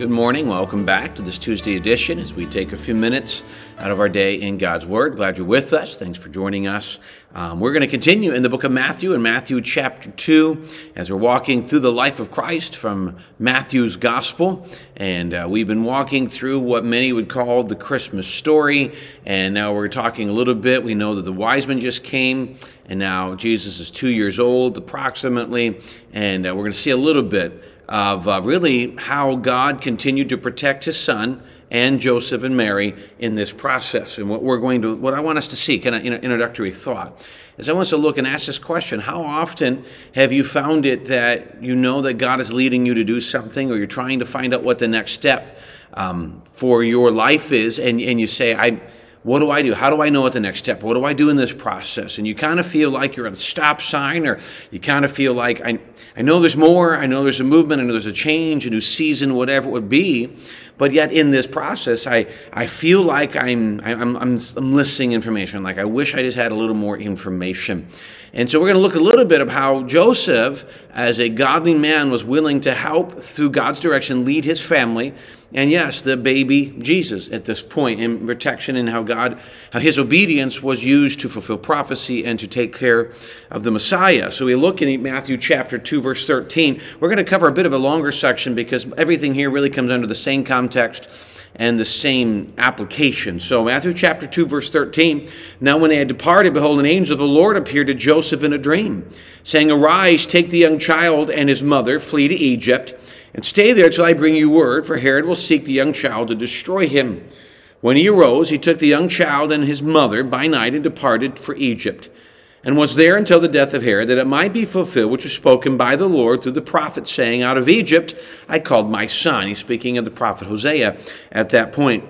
Good morning. Welcome back to this Tuesday edition as we take a few minutes out of our day in God's Word. Glad you're with us. Thanks for joining us. Um, we're going to continue in the book of Matthew, in Matthew chapter 2, as we're walking through the life of Christ from Matthew's Gospel. And uh, we've been walking through what many would call the Christmas story. And now we're talking a little bit. We know that the wise men just came, and now Jesus is two years old approximately. And uh, we're going to see a little bit of uh, really how God continued to protect his son and Joseph and Mary in this process. And what we're going to, what I want us to see, kind of in an introductory thought, is I want us to look and ask this question How often have you found it that you know that God is leading you to do something, or you're trying to find out what the next step um, for your life is, and, and you say, I, what do I do? How do I know what the next step? What do I do in this process? And you kind of feel like you're at a stop sign, or you kind of feel like I, I know there's more, I know there's a movement, I know there's a change, a new season, whatever it would be. But yet in this process, I, I feel like I'm, I'm, I'm, I'm listing information. Like I wish I just had a little more information. And so we're going to look a little bit of how Joseph, as a godly man, was willing to help through God's direction lead his family. And yes, the baby Jesus at this point in protection and how God, how his obedience was used to fulfill prophecy and to take care of the Messiah. So we look in Matthew chapter 2, verse 13. We're going to cover a bit of a longer section because everything here really comes under the same context and the same application. So, Matthew chapter 2, verse 13. Now, when they had departed, behold, an angel of the Lord appeared to Joseph in a dream, saying, Arise, take the young child and his mother, flee to Egypt, and stay there till I bring you word, for Herod will seek the young child to destroy him. When he arose, he took the young child and his mother by night and departed for Egypt and was there until the death of Herod, that it might be fulfilled which was spoken by the Lord through the prophet, saying, Out of Egypt I called my son. He's speaking of the prophet Hosea at that point.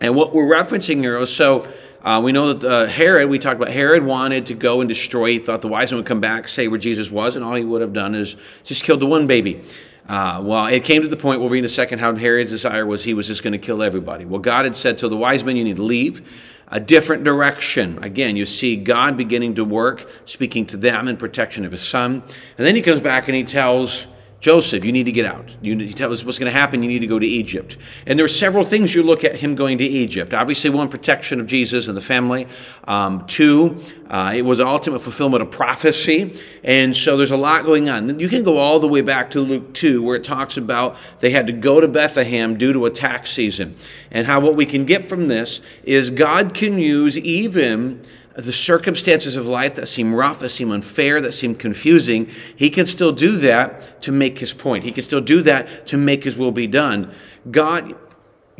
And what we're referencing here is so uh, we know that uh, Herod, we talked about Herod wanted to go and destroy. He thought the wise men would come back, say where Jesus was, and all he would have done is just killed the one baby. Uh, well, it came to the point, where read in a second, how Herod's desire was he was just going to kill everybody. Well, God had said to the wise men, You need to leave a different direction. Again, you see God beginning to work, speaking to them in protection of his son. And then he comes back and he tells Joseph, you need to get out. You, he tells us what's going to happen. You need to go to Egypt. And there are several things you look at him going to Egypt. Obviously, one, protection of Jesus and the family. Um, two, uh, it was ultimate fulfillment of prophecy. And so there's a lot going on. You can go all the way back to Luke 2, where it talks about they had to go to Bethlehem due to a tax season. And how what we can get from this is God can use even the circumstances of life that seem rough, that seem unfair, that seem confusing, he can still do that to make his point. He can still do that to make his will be done. God,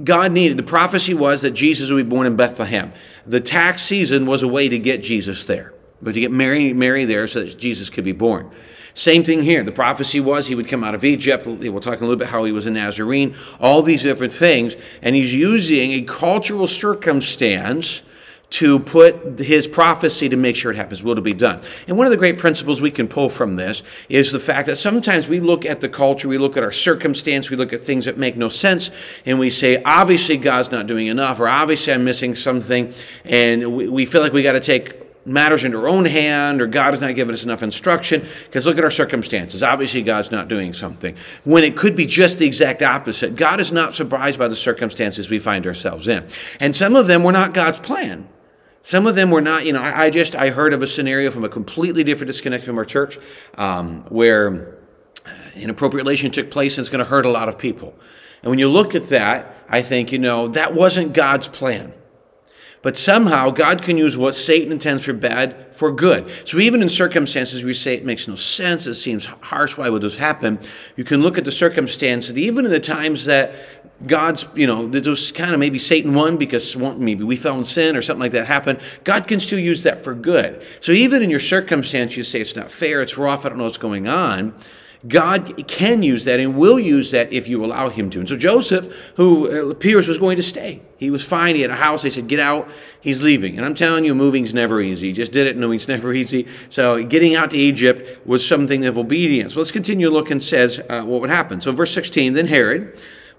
God needed, the prophecy was that Jesus would be born in Bethlehem. The tax season was a way to get Jesus there, but to get Mary, Mary there so that Jesus could be born. Same thing here. The prophecy was he would come out of Egypt. We'll talk a little bit how he was a Nazarene, all these different things. And he's using a cultural circumstance to put his prophecy to make sure it happens, will to be done. And one of the great principles we can pull from this is the fact that sometimes we look at the culture, we look at our circumstance, we look at things that make no sense, and we say, obviously God's not doing enough, or obviously I'm missing something, and we, we feel like we got to take matters into our own hand or God has not given us enough instruction because look at our circumstances. Obviously, God's not doing something. When it could be just the exact opposite. God is not surprised by the circumstances we find ourselves in. And some of them were not God's plan. Some of them were not, you know, I, I just, I heard of a scenario from a completely different disconnect from our church um, where inappropriate relation took place and it's going to hurt a lot of people. And when you look at that, I think, you know, that wasn't God's plan. But somehow God can use what Satan intends for bad for good. So even in circumstances we say it makes no sense, it seems harsh, why would this happen? You can look at the circumstance that even in the times that God's, you know, those kind of maybe Satan won because maybe we fell in sin or something like that happened. God can still use that for good. So even in your circumstance, you say it's not fair, it's rough, I don't know what's going on. God can use that and will use that if you allow him to. And so Joseph, who appears was going to stay, he was fine. He had a house. They said, get out. He's leaving. And I'm telling you, moving's never easy. He just did it knowing it's never easy. So getting out to Egypt was something of obedience. Well, let's continue looking, says uh, what would happen. So verse 16, then Herod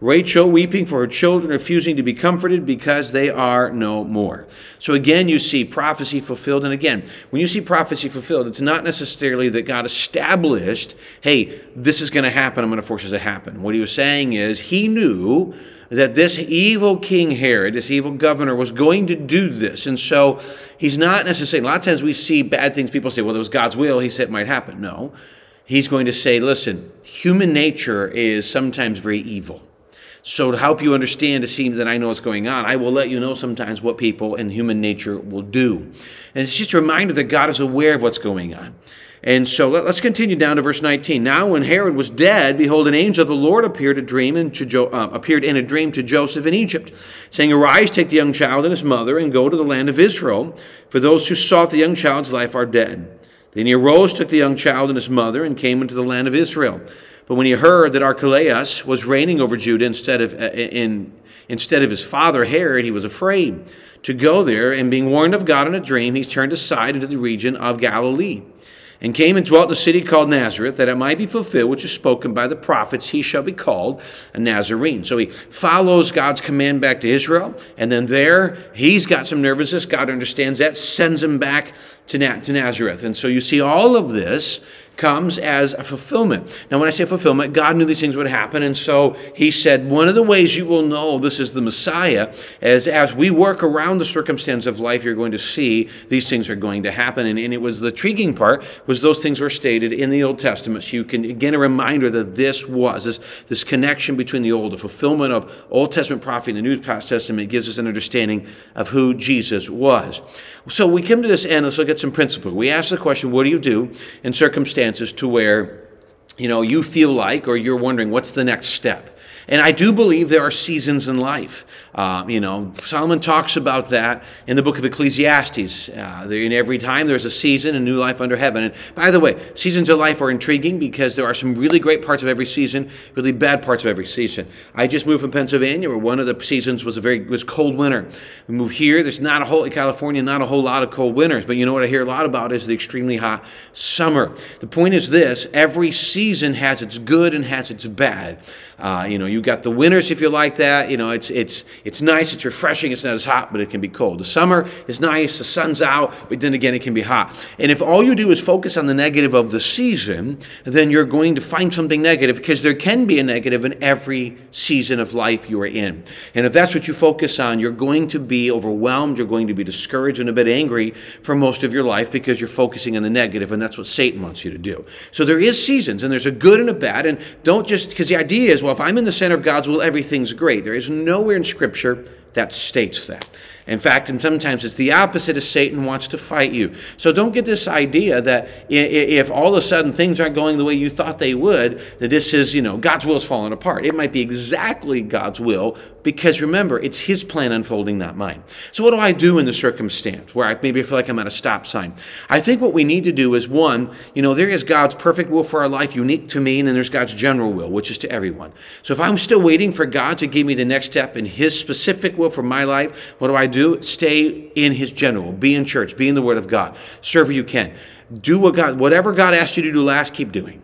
Rachel weeping for her children, refusing to be comforted because they are no more. So again, you see prophecy fulfilled. And again, when you see prophecy fulfilled, it's not necessarily that God established, hey, this is going to happen, I'm going to force this to happen. What he was saying is he knew that this evil King Herod, this evil governor, was going to do this. And so he's not necessarily, a lot of times we see bad things, people say, well, it was God's will, he said it might happen. No. He's going to say, listen, human nature is sometimes very evil. So, to help you understand, to see that I know what's going on, I will let you know sometimes what people and human nature will do. And it's just a reminder that God is aware of what's going on. And so let, us continue down to verse 19. Now, when Herod was dead, behold, an angel of the Lord appeared, a dream and jo- uh, appeared in a dream to Joseph in Egypt, saying, Arise, take the young child and his mother, and go to the land of Israel, for those who sought the young child's life are dead. Then he arose, took the young child and his mother, and came into the land of Israel. But when he heard that Archelaus was reigning over Judah instead of, uh, in, instead of his father Herod, he was afraid to go there. And being warned of God in a dream, he turned aside into the region of Galilee and came and dwelt in a city called Nazareth, that it might be fulfilled, which is spoken by the prophets, he shall be called a Nazarene. So he follows God's command back to Israel, and then there he's got some nervousness. God understands that, sends him back to, Nazareth. And so you see all of this comes as a fulfillment. Now, when I say fulfillment, God knew these things would happen, and so He said, one of the ways you will know this is the Messiah is as we work around the circumstance of life, you're going to see these things are going to happen. And, and it was the intriguing part was those things were stated in the Old Testament. So you can again a reminder that this was this this connection between the Old, the fulfillment of Old Testament prophecy and the New Testament gives us an understanding of who Jesus was. So we come to this end. Let's look at some principles. We ask the question, what do you do in circumstances to where, you know, you feel like or you're wondering what's the next step? And I do believe there are seasons in life. Uh, you know, Solomon talks about that in the book of Ecclesiastes. Uh, in every time there's a season, a new life under heaven. And by the way, seasons of life are intriguing because there are some really great parts of every season, really bad parts of every season. I just moved from Pennsylvania, where one of the seasons was a very was cold winter. We moved here. There's not a whole in California, not a whole lot of cold winters, but you know what I hear a lot about is the extremely hot summer. The point is this: every season has its good and has its bad. Uh, you know, you got the winters if you like that. You know, it's it's it's nice, it's refreshing, it's not as hot, but it can be cold. The summer is nice, the sun's out, but then again, it can be hot. And if all you do is focus on the negative of the season, then you're going to find something negative because there can be a negative in every season of life you are in. And if that's what you focus on, you're going to be overwhelmed, you're going to be discouraged and a bit angry for most of your life because you're focusing on the negative, and that's what Satan wants you to do. So there is seasons, and there's a good and a bad, and don't just, because the idea is, well, if I'm in the center of God's will, everything's great. There is nowhere in Scripture that states that. In fact, and sometimes it's the opposite as Satan wants to fight you. So don't get this idea that if all of a sudden things aren't going the way you thought they would, that this is, you know, God's will is falling apart. It might be exactly God's will because remember, it's His plan unfolding, not mine. So what do I do in the circumstance where I maybe feel like I'm at a stop sign? I think what we need to do is one, you know, there is God's perfect will for our life, unique to me, and then there's God's general will, which is to everyone. So if I'm still waiting for God to give me the next step in His specific will for my life, what do I do? Stay in His general. Be in church. Be in the Word of God. Serve you can. Do what God, whatever God asked you to do last, keep doing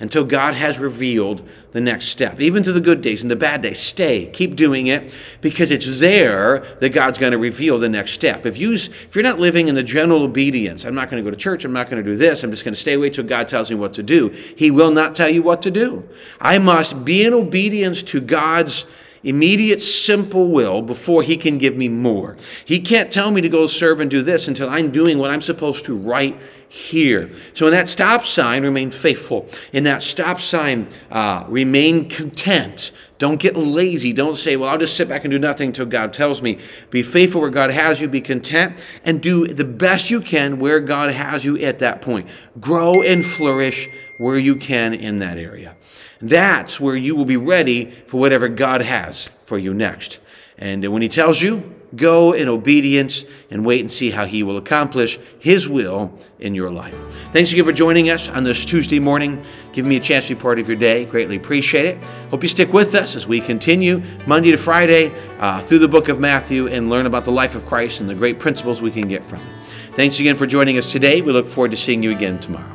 until God has revealed the next step. Even to the good days and the bad days, stay, keep doing it because it's there that God's going to reveal the next step. If you if you're not living in the general obedience, I'm not going to go to church, I'm not going to do this, I'm just going to stay away till God tells me what to do. He will not tell you what to do. I must be in obedience to God's immediate, simple will before He can give me more. He can't tell me to go serve and do this until I'm doing what I'm supposed to right here. So in that stop sign, remain faithful. In that stop sign, uh, remain content. Don't get lazy. Don't say, well, I'll just sit back and do nothing until God tells me. Be faithful where God has you. Be content and do the best you can where God has you at that point. Grow and flourish where you can in that area. That's where you will be ready for whatever God has for you next. And when He tells you, Go in obedience and wait and see how He will accomplish His will in your life. Thanks again for joining us on this Tuesday morning. Give me a chance to be part of your day. Greatly appreciate it. Hope you stick with us as we continue Monday to Friday uh, through the book of Matthew and learn about the life of Christ and the great principles we can get from it. Thanks again for joining us today. We look forward to seeing you again tomorrow.